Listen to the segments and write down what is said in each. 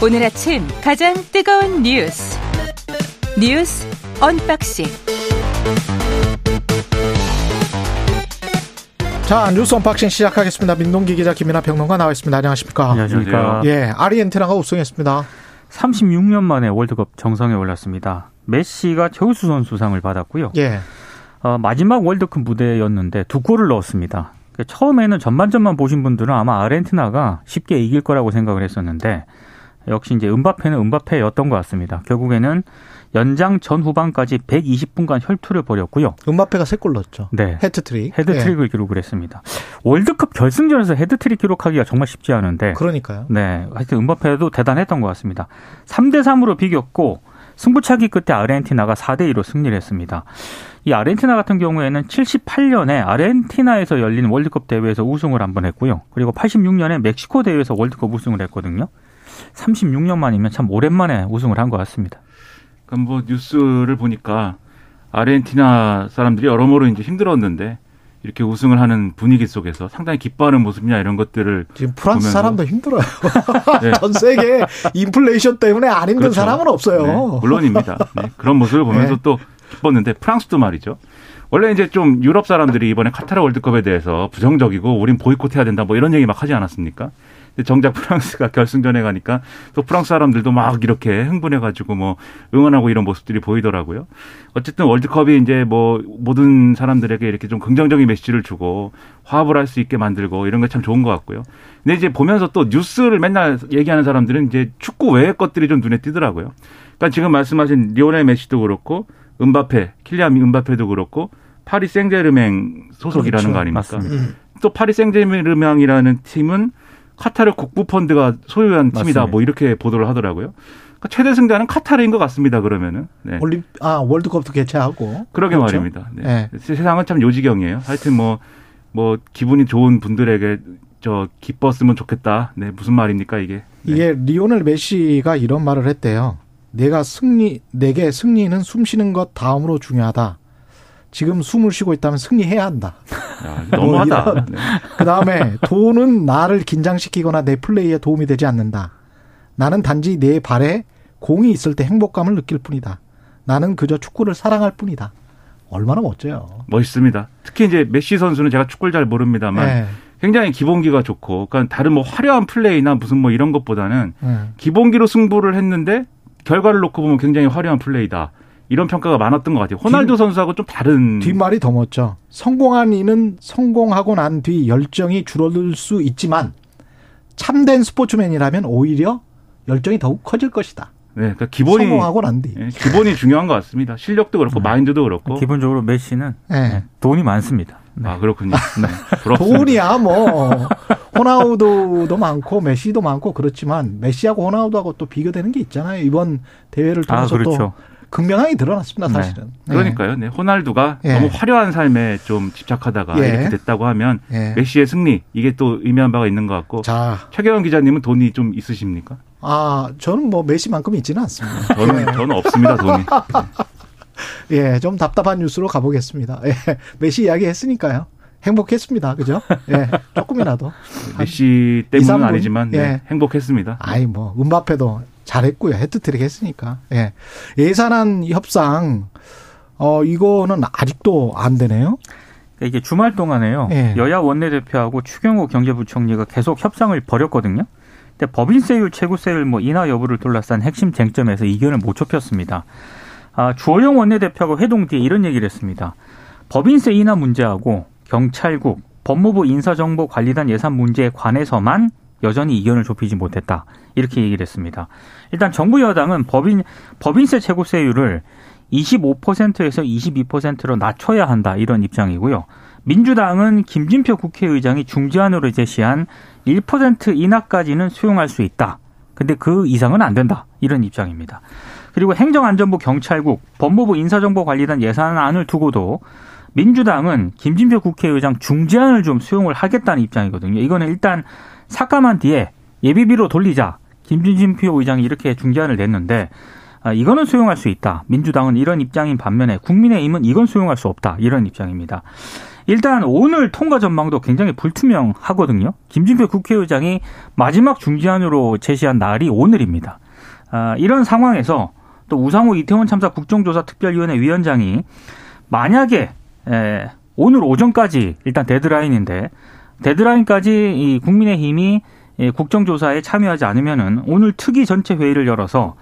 오늘 아침 가장 뜨거운 뉴스 뉴스 언박싱 자 뉴스 언박싱 시작하겠습니다. 민동기 기자 김이나 평론가 나와 있습니다. 안녕하십니까? 안녕하십니까? 예, 아르헨티나가 우승했습니다. 36년 만에 월드컵 정상에 올랐습니다. 메시가 최우수 선수상을 받았고요. 예. 어, 마지막 월드컵 무대였는데 두 골을 넣었습니다. 처음에는 전반전만 보신 분들은 아마 아르헨티나가 쉽게 이길 거라고 생각을 했었는데 역시 이제 음바페는 음바페였던 것 같습니다. 결국에는 연장 전 후반까지 120분간 혈투를 벌였고요. 음바페가 세 골 넣었죠. 네. 해트트릭. 해트트릭을 예. 기록을 했습니다. 월드컵 결승전에서 해트트릭 기록하기가 정말 쉽지 않은데 그러니까요. 네. 하여튼 음바페도 대단했던 것 같습니다. 3대 3으로 비겼고 승부차기 끝에 아르헨티나가 4대 2로 승리를 했습니다. 이 아르헨티나 같은 경우에는 78년에 아르헨티나에서 열린 월드컵 대회에서 우승을 한 번 했고요. 그리고 86년에 멕시코 대회에서 월드컵 우승을 했거든요. 36년 만이면 참 오랜만에 우승을 한 것 같습니다. 그러니까 뭐 뉴스를 보니까 아르헨티나 사람들이 여러모로 이제 힘들었는데 이렇게 우승을 하는 분위기 속에서 상당히 기뻐하는 모습이냐 이런 것들을 지금 프랑스 보면서- 사람도 힘들어요. 네. 전 세계 인플레이션 때문에 안 힘든 그렇죠. 사람은 없어요. 네, 물론입니다. 네, 그런 모습을 보면서 네. 또 기뻤는데 프랑스도 말이죠. 원래 이제 좀 유럽 사람들이 이번에 카타르 월드컵에 대해서 부정적이고 우린 보이콧해야 된다 뭐 이런 얘기 막 하지 않았습니까? 정작 프랑스가 결승전에 가니까 또 프랑스 사람들도 막 이렇게 흥분해가지고 뭐 응원하고 이런 모습들이 보이더라고요. 어쨌든 월드컵이 이제 뭐 모든 사람들에게 이렇게 좀 긍정적인 메시지를 주고 화합을 할 수 있게 만들고 이런 게 참 좋은 것 같고요. 근데 이제 보면서 또 뉴스를 맨날 얘기하는 사람들은 이제 축구 외의 것들이 좀 눈에 띄더라고요. 그러니까 지금 말씀하신 리오넬 메시도 그렇고 은바페, 킬리안 은바페도 그렇고 파리 생제르맹 소속이라는 그렇죠. 거 아닙니까? 맞습니다. 음. 또 파리 생제르맹이라는 팀은 카타르 국부 펀드가 소유한 팀이다. 맞습니다. 뭐 이렇게 보도를 하더라고요. 그러니까 최대 승자는 카타르인 것 같습니다. 그러면은. 네. 올림 아 월드컵도 개최하고 그러게 그렇죠? 말입니다. 네. 네. 세상은 참 요지경이에요. 하여튼 뭐, 뭐, 기분이 좋은 분들에게 저 기뻤으면 좋겠다. 네, 무슨 말입니까, 이게. 네. 이게 리오넬 메시가 이런 말을 했대요. 내가 승리 내게 승리는 숨 쉬는 것 다음으로 중요하다. 지금 숨을 쉬고 있다면 승리해야 한다. 야, 너무하다. 뭐 이런- 네. 그 다음에 돈은 나를 긴장시키거나 내 플레이에 도움이 되지 않는다. 나는 단지 내 발에 공이 있을 때 행복감을 느낄 뿐이다. 나는 그저 축구를 사랑할 뿐이다. 얼마나 멋져요. 멋있습니다. 특히 이제 메시 선수는 제가 축구를 잘 모릅니다만 네. 굉장히 기본기가 좋고, 그러니까 다른 뭐 화려한 플레이나 무슨 뭐 이런 것보다는 네. 기본기로 승부를 했는데 결과를 놓고 보면 굉장히 화려한 플레이다. 이런 평가가 많았던 것 같아요. 호날두 선수하고 좀 다른 뒷말이 더 멋져. 성공한 이는 성공하고 난 뒤 열정이 줄어들 수 있지만 참된 스포츠맨이라면 오히려 열정이 더욱 커질 것이다. 네, 그러니까 기본이 성공하고 난 뒤. 예, 기본이 중요한 것 같습니다. 실력도 그렇고 마인드도 그렇고. 기본적으로 메시는 네. 네, 돈이 많습니다. 네. 아 그렇군요. 네. 돈이야 뭐 호나우두도 많고 메시도 많고 그렇지만 메시하고 호나우두하고 또 비교되는 게 있잖아요. 이번 대회를 아, 통해서 그렇죠. 또 극명하게 드러났습니다. 사실은. 네. 그러니까요. 네, 호날두가 예. 너무 화려한 삶에 좀 집착하다가 예. 이렇게 됐다고 하면 예. 메시의 승리 이게 또 의미한 바가 있는 것 같고. 자, 최경영 기자님은 돈이 좀 있으십니까? 아 저는 뭐 메시만큼 있지는 않습니다. 저는 저는 없습니다 돈이. 예, 좀 답답한 뉴스로 가보겠습니다. 예, 메시 이야기 했으니까요. 행복했습니다. 그죠? 예, 조금이라도. 메시 때문은 분? 아니지만 네, 예. 행복했습니다. 아이, 뭐, 음바페도 잘했고요. 헤트트릭 했으니까. 예. 예산안 협상, 어, 이거는 아직도 안 되네요. 그러니까 이게 주말 동안에요. 예. 여야 원내대표하고 추경호 경제부총리가 계속 협상을 벌였거든요. 근데 법인세율, 최고세율 뭐 인하 여부를 둘러싼 핵심 쟁점에서 이견을 못 좁혔습니다. 아, 주호영 원내대표하고 회동 뒤에 이런 얘기를 했습니다. 법인세 인하 문제하고 경찰국, 법무부 인사정보관리단 예산 문제에 관해서만 여전히 이견을 좁히지 못했다. 이렇게 얘기를 했습니다. 일단 정부 여당은 법인 법인세 최고세율을 25%에서 22%로 낮춰야 한다 이런 입장이고요. 민주당은 김진표 국회의장이 중재안으로 제시한 1% 인하까지는 수용할 수 있다. 근데 그 이상은 안 된다. 이런 입장입니다. 그리고 행정안전부 경찰국 법무부 인사정보관리단 예산안을 두고도 민주당은 김진표 국회의장 중재안을 좀 수용을 하겠다는 입장이거든요. 이거는 일단 삭감한 뒤에 예비비로 돌리자. 김진표 의장이 이렇게 중재안을 냈는데 아, 이거는 수용할 수 있다. 민주당은 이런 입장인 반면에 국민의힘은 이건 수용할 수 없다. 이런 입장입니다. 일단 오늘 통과 전망도 굉장히 불투명하거든요. 김진표 국회의장이 마지막 중지안으로 제시한 날이 오늘입니다. 아, 이런 상황에서 또 우상호 이태원 참사 국정조사 특별위원회 위원장이 만약에 에, 오늘 오전까지 일단 데드라인인데 데드라인까지 이 국민의힘이 국정조사에 참여하지 않으면은 오늘 특위 전체 회의를 열어서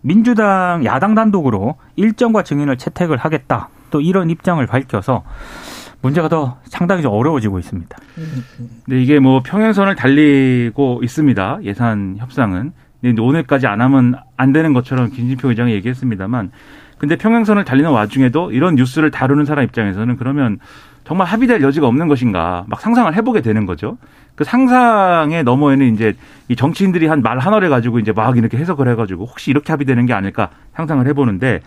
민주당 야당 단독으로 일정과 증인을 채택을 하겠다. 또 이런 입장을 밝혀서 문제가 더 상당히 좀 어려워지고 있습니다. 네, 이게 뭐 평행선을 달리고 있습니다. 예산 협상은. 근데 오늘까지 안 하면 안 되는 것처럼 김진표 의장이 얘기했습니다만 근데 평행선을 달리는 와중에도 이런 뉴스를 다루는 사람 입장에서는 그러면 정말 합의될 여지가 없는 것인가 막 상상을 해보게 되는 거죠. 그 상상의 너머에는 이제 이 정치인들이 한 말 하나를 가지고 이제 막 이렇게 해석을 해가지고 혹시 이렇게 합의되는 게 아닐까 상상을 해보는데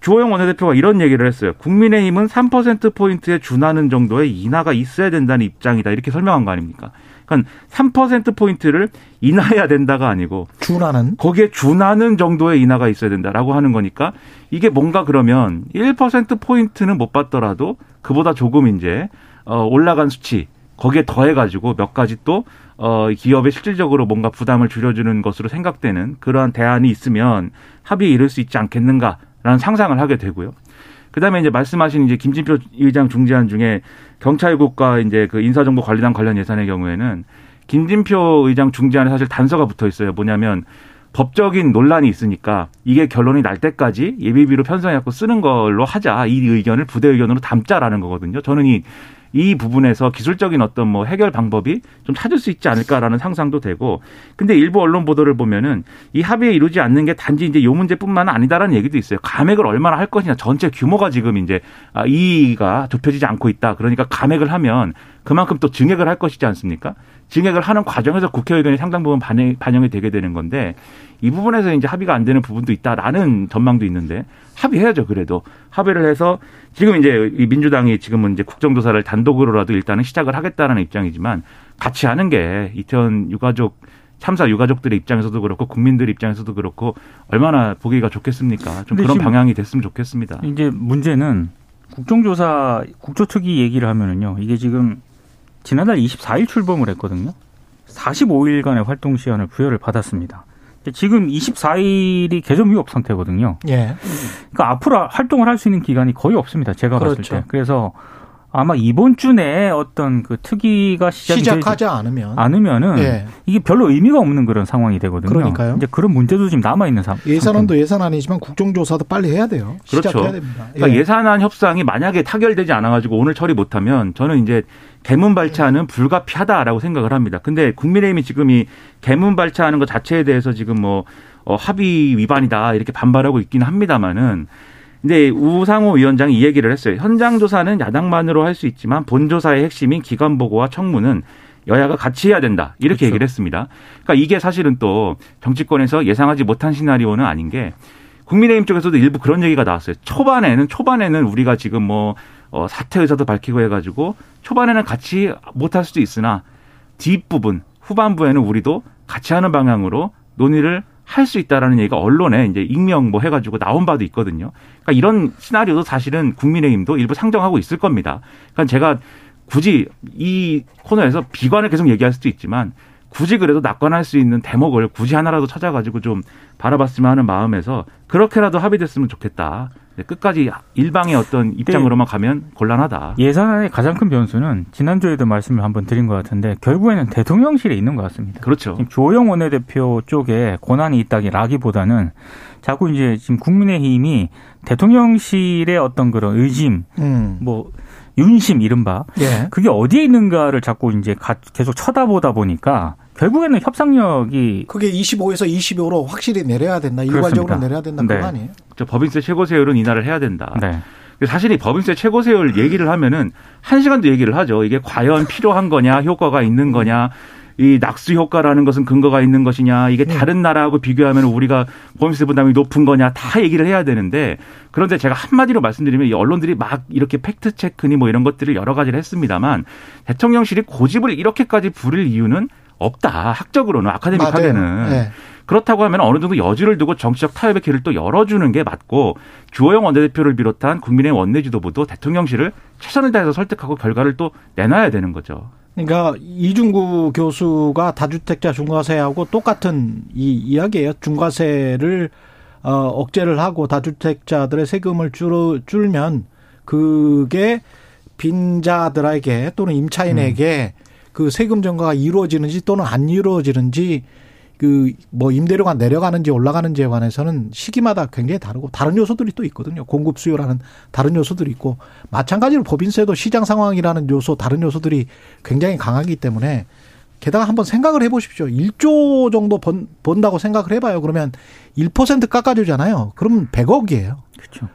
주호영 원내대표가 이런 얘기를 했어요. 국민의힘은 3%포인트에 준하는 정도의 인하가 있어야 된다는 입장이다. 이렇게 설명한 거 아닙니까? 그러니까 3%포인트를 인하해야 된다가 아니고 준하는 거기에 준하는 정도의 인하가 있어야 된다라고 하는 거니까 이게 뭔가 그러면 1%포인트는 못 받더라도 그보다 조금 이제 어 올라간 수치 거기에 더해 가지고 몇 가지 또 어, 기업에 실질적으로 뭔가 부담을 줄여주는 것으로 생각되는 그러한 대안이 있으면 합의에 이를 수 있지 않겠는가라는 상상을 하게 되고요. 그다음에 이제 말씀하신 이제 김진표 의장 중재안 중에 경찰국과 이제 그 인사정보관리단 관련 예산의 경우에는 김진표 의장 중재안에 사실 단서가 붙어 있어요. 뭐냐면 법적인 논란이 있으니까 이게 결론이 날 때까지 예비비로 편성해갖고 쓰는 걸로 하자. 이 의견을 부대 의견으로 담자라는 거거든요. 저는 이 이 부분에서 기술적인 어떤 뭐 해결 방법이 좀 찾을 수 있지 않을까라는 상상도 되고 근데 일부 언론 보도를 보면은 이 합의에 이루지 않는 게 단지 이제 요 문제뿐만 아니다라는 얘기도 있어요. 감액을 얼마나 할 것이냐 전체 규모가 지금 이제 아, 이의가 좁혀지지 않고 있다. 그러니까 감액을 하면 그만큼 또 증액을 할 것이지 않습니까? 증액을 하는 과정에서 국회 의견이 상당 부분 반영, 반영이 되게 되는 건데 이 부분에서 이제 합의가 안 되는 부분도 있다라는 전망도 있는데 합의해야죠. 그래도 합의를 해서 지금 이제 이 민주당이 지금은 이제 국정조사를 단독으로라도 일단은 시작을 하겠다라는 입장이지만 같이 하는 게 이태원 유가족 참사 유가족들의 입장에서도 그렇고 국민들 입장에서도 그렇고 얼마나 보기가 좋겠습니까? 좀 그런 방향이 됐으면 좋겠습니다. 이제 문제는 국정조사 국조특위 얘기를 하면은요. 이게 지금 지난달 24일 출범을 했거든요. 45일간의 활동 시간을 부여를 받았습니다. 지금 24일이 개점 위협 상태거든요. 예. 그러니까 앞으로 활동을 할 수 있는 기간이 거의 없습니다. 제가 그렇죠. 봤을 때. 그래서 아마 이번 주 내에 어떤 그 특위가 시작이 시작하지 않으면 않으면은 예. 이게 별로 의미가 없는 그런 상황이 되거든요. 그러니까요. 이제 그런 문제도 지금 남아 있는 상황. 예산안도 예산안이지만 국정조사도 빨리 해야 돼요. 그렇죠. 시작해야 됩니다. 그러니까 예. 산안 협상이 만약에 타결되지 않아 가지고 오늘 처리 못 하면 저는 이제 개문 발차는 불가피하다라고 생각을 합니다. 근데 국민의힘이 지금 이 개문 발차하는 것 자체에 대해서 지금 뭐 어, 합의 위반이다 이렇게 반발하고 있기는 합니다만은 근데 우상호 위원장이 이 얘기를 했어요. 현장 조사는 야당만으로 할 수 있지만 본 조사의 핵심인 기관 보고와 청문은 여야가 같이 해야 된다. 이렇게 그렇죠. 얘기를 했습니다. 그러니까 이게 사실은 또 정치권에서 예상하지 못한 시나리오는 아닌 게 국민의힘 쪽에서도 일부 그런 얘기가 나왔어요. 초반에는 초반에는 우리가 지금 뭐 어, 사퇴 의사도 밝히고 해가지고 초반에는 같이 못할 수도 있으나 뒷부분 후반부에는 우리도 같이 하는 방향으로 논의를 할 수 있다라는 얘기가 언론에 이제 익명 뭐 해가지고 나온 바도 있거든요. 그러니까 이런 시나리오도 사실은 국민의힘도 일부 상정하고 있을 겁니다. 그러니까 제가 굳이 이 코너에서 비관을 계속 얘기할 수도 있지만 굳이 그래도 낙관할 수 있는 대목을 굳이 하나라도 찾아가지고 좀 바라봤으면 하는 마음에서 그렇게라도 합의됐으면 좋겠다. 끝까지 일방의 어떤 입장으로만 가면 곤란하다. 예산안의 가장 큰 변수는 지난주에도 말씀을 한번 드린 것 같은데 결국에는 대통령실에 있는 것 같습니다. 그렇죠. 지금 조영 원내대표 쪽에 권한이 있다기라기보다는 자꾸 이제 지금 국민의힘이 대통령실의 어떤 그런 의심, 음. 뭐 윤심 이른바 예. 그게 어디에 있는가를 자꾸 이제 계속 쳐다보다 보니까 결국에는 협상력이 그게 25에서 25로 확실히 내려야 된다. 일괄적으로. 내려야 된다. 그거 네. 아니에요? 저 법인세 최고세율은 인하를 해야 된다. 네. 사실 이 법인세 최고세율 얘기를 하면은 한 시간도 얘기를 하죠. 이게 과연 필요한 거냐, 효과가 있는 거냐. 이 낙수 효과라는 것은 근거가 있는 것이냐, 이게 네. 다른 나라하고 비교하면 우리가 보험세 부담이 높은 거냐, 다 얘기를 해야 되는데, 그런데 제가 한마디로 말씀드리면 이 언론들이 막 이렇게 팩트 체크니 뭐 이런 것들을 여러 가지를 했습니다만, 대통령실이 고집을 이렇게까지 부릴 이유는 없다. 학적으로는 아카데믹 하게는. 네. 그렇다고 하면 어느 정도 여지를 두고 정치적 타협의 길을 또 열어주는 게 맞고 주호영 원내대표를 비롯한 국민의 원내지도부도 대통령실을 최선을 다해서 설득하고 결과를 또 내놔야 되는 거죠. 그러니까 이중구 교수가 다주택자 중과세하고 똑같은 이 이야기예요. 중과세를 어, 억제를 하고 다주택자들의 세금을 줄, 줄면 그게 빈자들에게 또는 임차인에게 음. 그 세금 전가가 이루어지는지 또는 안 이루어지는지 그 뭐 임대료가 내려가는지 올라가는지에 관해서는 시기마다 굉장히 다르고 다른 요소들이 또 있거든요. 공급 수요라는 다른 요소들이 있고 마찬가지로 법인세도 시장 상황이라는 요소 다른 요소들이 굉장히 강하기 때문에 게다가 한번 생각을 해보십시오. 1조 정도 번, 번다고 생각을 해봐요. 그러면 1% 깎아주잖아요. 그러면 100억이에요. 그렇죠.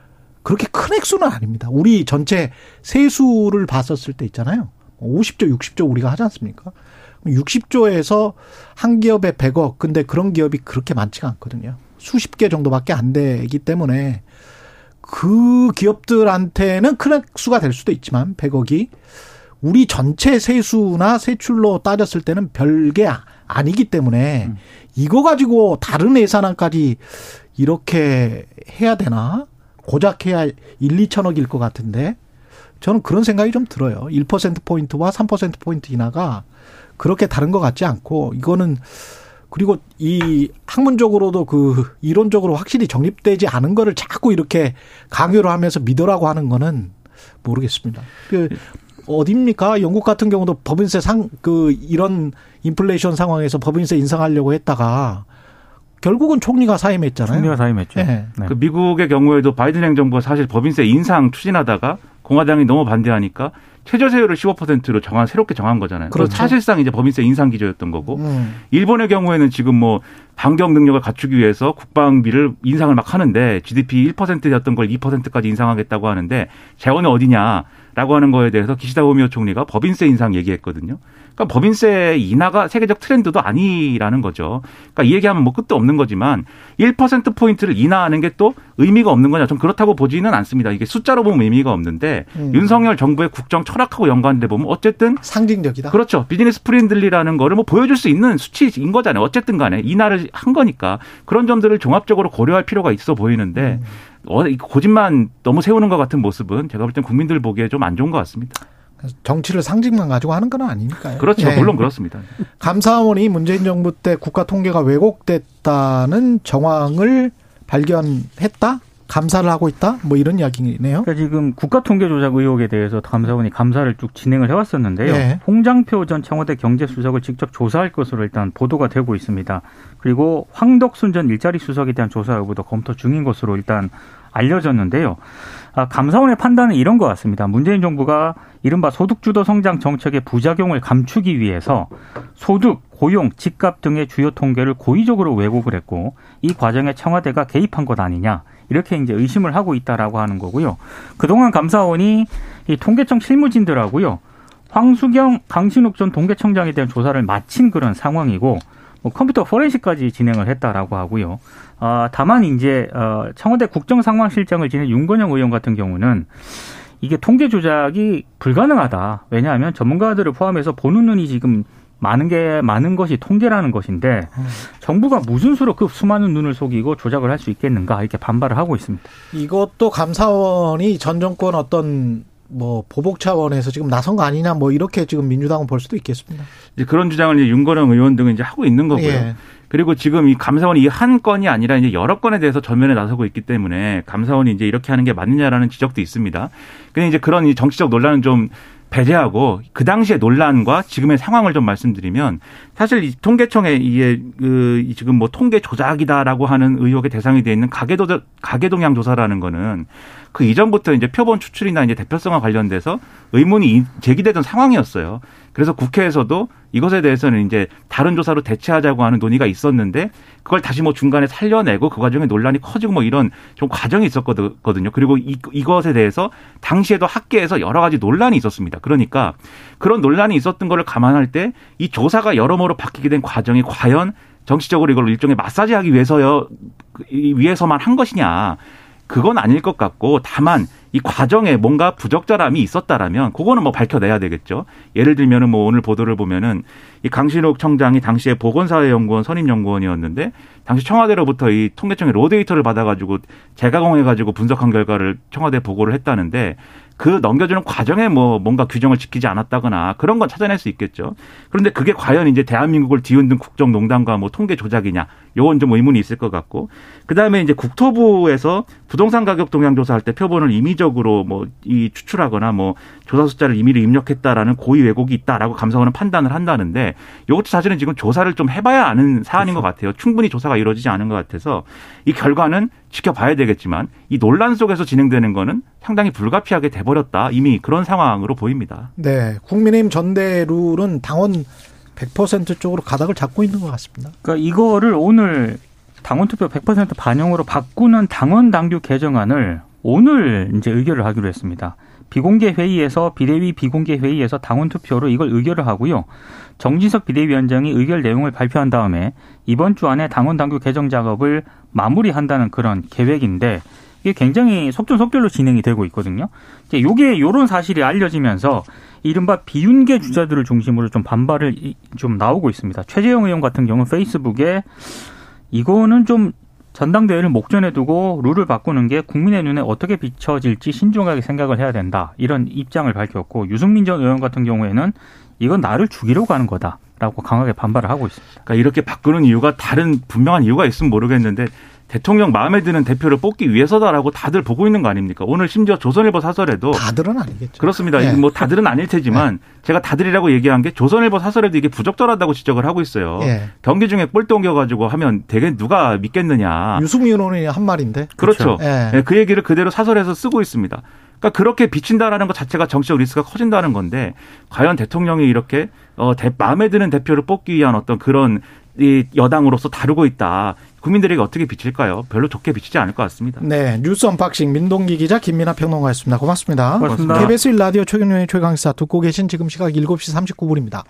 그렇게 큰 액수는 아닙니다. 우리 전체 세수를 봤었을 때 있잖아요. 50조, 60조 우리가 하지 않습니까? 60조에서 한 기업에 100억. 근데 그런 기업이 그렇게 많지가 않거든요. 수십 개 정도밖에 안 되기 때문에 그 기업들한테는 큰 액수가 될 수도 있지만 100억이 우리 전체 세수나 세출로 따졌을 때는 별게 아니기 때문에 음. 이거 가지고 다른 예산안까지 이렇게 해야 되나? 고작 해야 1, 2천억일 것 같은데 저는 그런 생각이 좀 들어요. 1%포인트와 3%포인트 인하가 그렇게 다른 것 같지 않고 이거는 그리고 이 학문적으로도 그 이론적으로 확실히 정립되지 않은 거를 자꾸 이렇게 강요를 하면서 믿으라고 하는 거는 모르겠습니다. 그 어딥니까? 영국 같은 경우도 법인세 상 그 이런 인플레이션 상황에서 법인세 인상하려고 했다가 결국은 총리가 사임했잖아요. 총리가 사임했죠. 네. 네. 그 미국의 경우에도 바이든 행정부가 사실 법인세 인상 추진하다가 공화당이 너무 반대하니까 최저세율을 15%로 정한 새롭게 정한 거잖아요. 그렇죠. 사실상 이제 법인세 인상 기조였던 거고 음. 일본의 경우에는 지금 뭐 반경 능력을 갖추기 위해서 국방비를 인상을 막 하는데 GDP 1%였던 걸 2%까지 인상하겠다고 하는데 재원이 어디냐라고 하는 거에 대해서 기시다 후미오 총리가 법인세 인상 얘기했거든요. 그러니까 법인세 인하가 세계적 트렌드도 아니라는 거죠. 그러니까 이 얘기하면 뭐 끝도 없는 거지만 1% 포인트를 인하하는 게 또 의미가 없는 거냐? 좀 그렇다고 보지는 않습니다. 이게 숫자로 보면 의미가 없는데 음. 윤석열 정부의 국정 철학하고 연관돼 보면 어쨌든 상징적이다. 그렇죠. business friendly라는 거를 뭐 보여줄 수 있는 수치인 거잖아요. 어쨌든 간에 인하를 한 거니까 그런 점들을 종합적으로 고려할 필요가 있어 보이는데 음. 어, 고집만 너무 세우는 것 같은 모습은 제가 볼 땐 국민들 보기에 좀 안 좋은 것 같습니다. 정치를 상징만 가지고 하는 건 아니니까요. 그렇죠. 네. 물론 그렇습니다. 감사원이 문재인 정부 때 국가 통계가 왜곡됐다는 정황을 발견했다? 감사를 하고 있다? 뭐 이런 이야기네요. 그러니까 지금 국가 통계 조작 의혹에 대해서 감사원이 감사를 쭉 진행을 해왔었는데요. 네. 홍장표 전 청와대 경제수석을 직접 조사할 것으로 일단 보도가 되고 있습니다. 그리고 황덕순 전 일자리 수석에 대한 조사 여부도 검토 중인 것으로 일단 알려졌는데요. 아, 감사원의 판단은 이런 것 같습니다. 문재인 정부가 이른바 소득주도 성장 정책의 부작용을 감추기 위해서 소득, 고용, 집값 등의 주요 통계를 고의적으로 왜곡을 했고 이 과정에 청와대가 개입한 것 아니냐 이렇게 이제 의심을 하고 있다라고 하는 거고요. 그동안 감사원이 이 통계청 실무진들하고요. 황수경, 강신욱 전 통계청장에 대한 조사를 마친 그런 상황이고 뭐 컴퓨터 포렌식까지 진행을 했다라고 하고요. 어, 다만 이제 어, 청와대 국정상황실장을 지낸 윤건영 의원 같은 경우는 이게 통계 조작이 불가능하다. 왜냐하면 전문가들을 포함해서 보는 눈이 지금 많은 게 많은 것이 통계라는 것인데 정부가 무슨 수로 그 수많은 눈을 속이고 조작을 할 수 있겠는가 이렇게 반발을 하고 있습니다. 이것도 감사원이 전 정권 어떤 뭐 보복 차원에서 지금 나선 거 아니냐 뭐 이렇게 지금 민주당은 볼 수도 있겠습니다. 이제 그런 주장을 이제 윤건영 의원 등은 이제 하고 있는 거고요. 예. 그리고 지금 이 감사원이 이 한 건이 아니라 이제 여러 건에 대해서 전면에 나서고 있기 때문에 감사원이 이제 이렇게 하는 게 맞느냐라는 지적도 있습니다. 근데 이제 그런 이 정치적 논란은 좀 배제하고 그 당시의 논란과 지금의 상황을 좀 말씀드리면 사실 이 통계청에 이게 그 지금 뭐 통계 조작이다라고 하는 의혹의 대상이 돼 있는 가계도 가계 동향 조사라는 거는 그 이전부터 이제 표본 추출이나 이제 대표성과 관련돼서 의문이 제기되던 상황이었어요. 그래서 국회에서도 이것에 대해서는 이제 다른 조사로 대체하자고 하는 논의가 있었는데 그걸 다시 뭐 중간에 살려내고 그 과정에 논란이 커지고 뭐 이런 좀 과정이 있었거든요. 그리고 이, 이것에 대해서 당시에도 학계에서 여러 가지 논란이 있었습니다. 그러니까 그런 논란이 있었던 거를 감안할 때 이 조사가 여러모로 바뀌게 된 과정이 과연 정치적으로 이걸 일종의 마사지하기 위해서요 위해서만 한 것이냐 그건 아닐 것 같고 다만 이 과정에 뭔가 부적절함이 있었다라면 그거는 뭐 밝혀내야 되겠죠. 예를 들면은 뭐 오늘 보도를 보면은 이 강신욱 청장이 당시에 보건사회연구원 선임연구원이었는데 당시 청와대로부터 이 통계청의 로데이터를 받아가지고 재가공해가지고 분석한 결과를 청와대 보고를 했다는데 그 넘겨주는 과정에 뭐 뭔가 규정을 지키지 않았다거나 그런 건 찾아낼 수 있겠죠. 그런데 그게 과연 이제 대한민국을 뒤흔든 국정농단과 뭐 통계 조작이냐 요건 좀 의문이 있을 것 같고 그다음에 이제 국토부에서 부동산 가격 동향 조사할 때 표본을 임의적으로 뭐 이 추출하거나 뭐 조사 숫자를 임의로 입력했다라는 고의 왜곡이 있다라고 감사원은 판단을 한다는데 이것도 사실은 지금 조사를 좀 해봐야 아는 사안인 그렇죠. 것 같아요. 충분히 조사가 이루어지지 않은 것 같아서 이 결과는 지켜봐야 되겠지만 이 논란 속에서 진행되는 거는 상당히 불가피하게 돼버렸다. 이미 그런 상황으로 보입니다. 네. 국민의힘 전대룰은 당원 100% 쪽으로 가닥을 잡고 있는 것 같습니다. 그러니까 이거를 오늘 당원 투표 100% 반영으로 바꾸는 당원 당규 개정안을 오늘 이제 의결을 하기로 했습니다. 비공개 회의에서 비대위 비공개 회의에서 당원 투표로 이걸 의결을 하고요. 정진석 비대위원장이 의결 내용을 발표한 다음에 이번 주 안에 당원 당규 개정 작업을 마무리한다는 그런 계획인데 이게 굉장히 속전속결로 진행이 되고 있거든요. 이제 요게 요런 사실이 알려지면서 이른바 비윤계 주자들을 중심으로 좀 반발을 좀 나오고 있습니다. 최재형 의원 같은 경우는 페이스북에 이거는 좀 전당대회를 목전에 두고 룰을 바꾸는 게 국민의 눈에 어떻게 비춰질지 신중하게 생각을 해야 된다. 이런 입장을 밝혔고 유승민 전 의원 같은 경우에는 이건 나를 죽이려고 하는 거다 라고 강하게 반발을 하고 있습니다. 그러니까 이렇게 바꾸는 이유가 다른 분명한 이유가 있으면 모르겠는데 대통령 마음에 드는 대표를 뽑기 위해서다라고 다들 보고 있는 거 아닙니까? 오늘 심지어 조선일보 사설에도 다들은 아니겠죠. 그렇습니다. 네. 뭐 다들은 아닐 테지만 네. 제가 다들이라고 얘기한 게 조선일보 사설에도 이게 부적절하다고 지적을 하고 있어요. 네. 경기 중에 볼 옮겨가지고 하면 되게 누가 믿겠느냐. 유승민 의원이 한 말인데. 그렇죠. 그렇죠. 그 얘기를 그대로 사설에서 쓰고 있습니다. 그러니까 그렇게 비친다라는 것 자체가 정치적 리스크가 커진다는 건데 과연 대통령이 이렇게 어 대, 마음에 드는 대표를 뽑기 위한 어떤 그런 이 여당으로서 다루고 있다. 국민들에게 어떻게 비칠까요? 별로 좋게 비치지 않을 것 같습니다. 네. 뉴스 언박싱 민동기 기자 김민아 평론가였습니다. 고맙습니다. 고맙습니다. KBS 1라디오 최경영의 최강시사 듣고 계신 지금 시각 7시 39분입니다.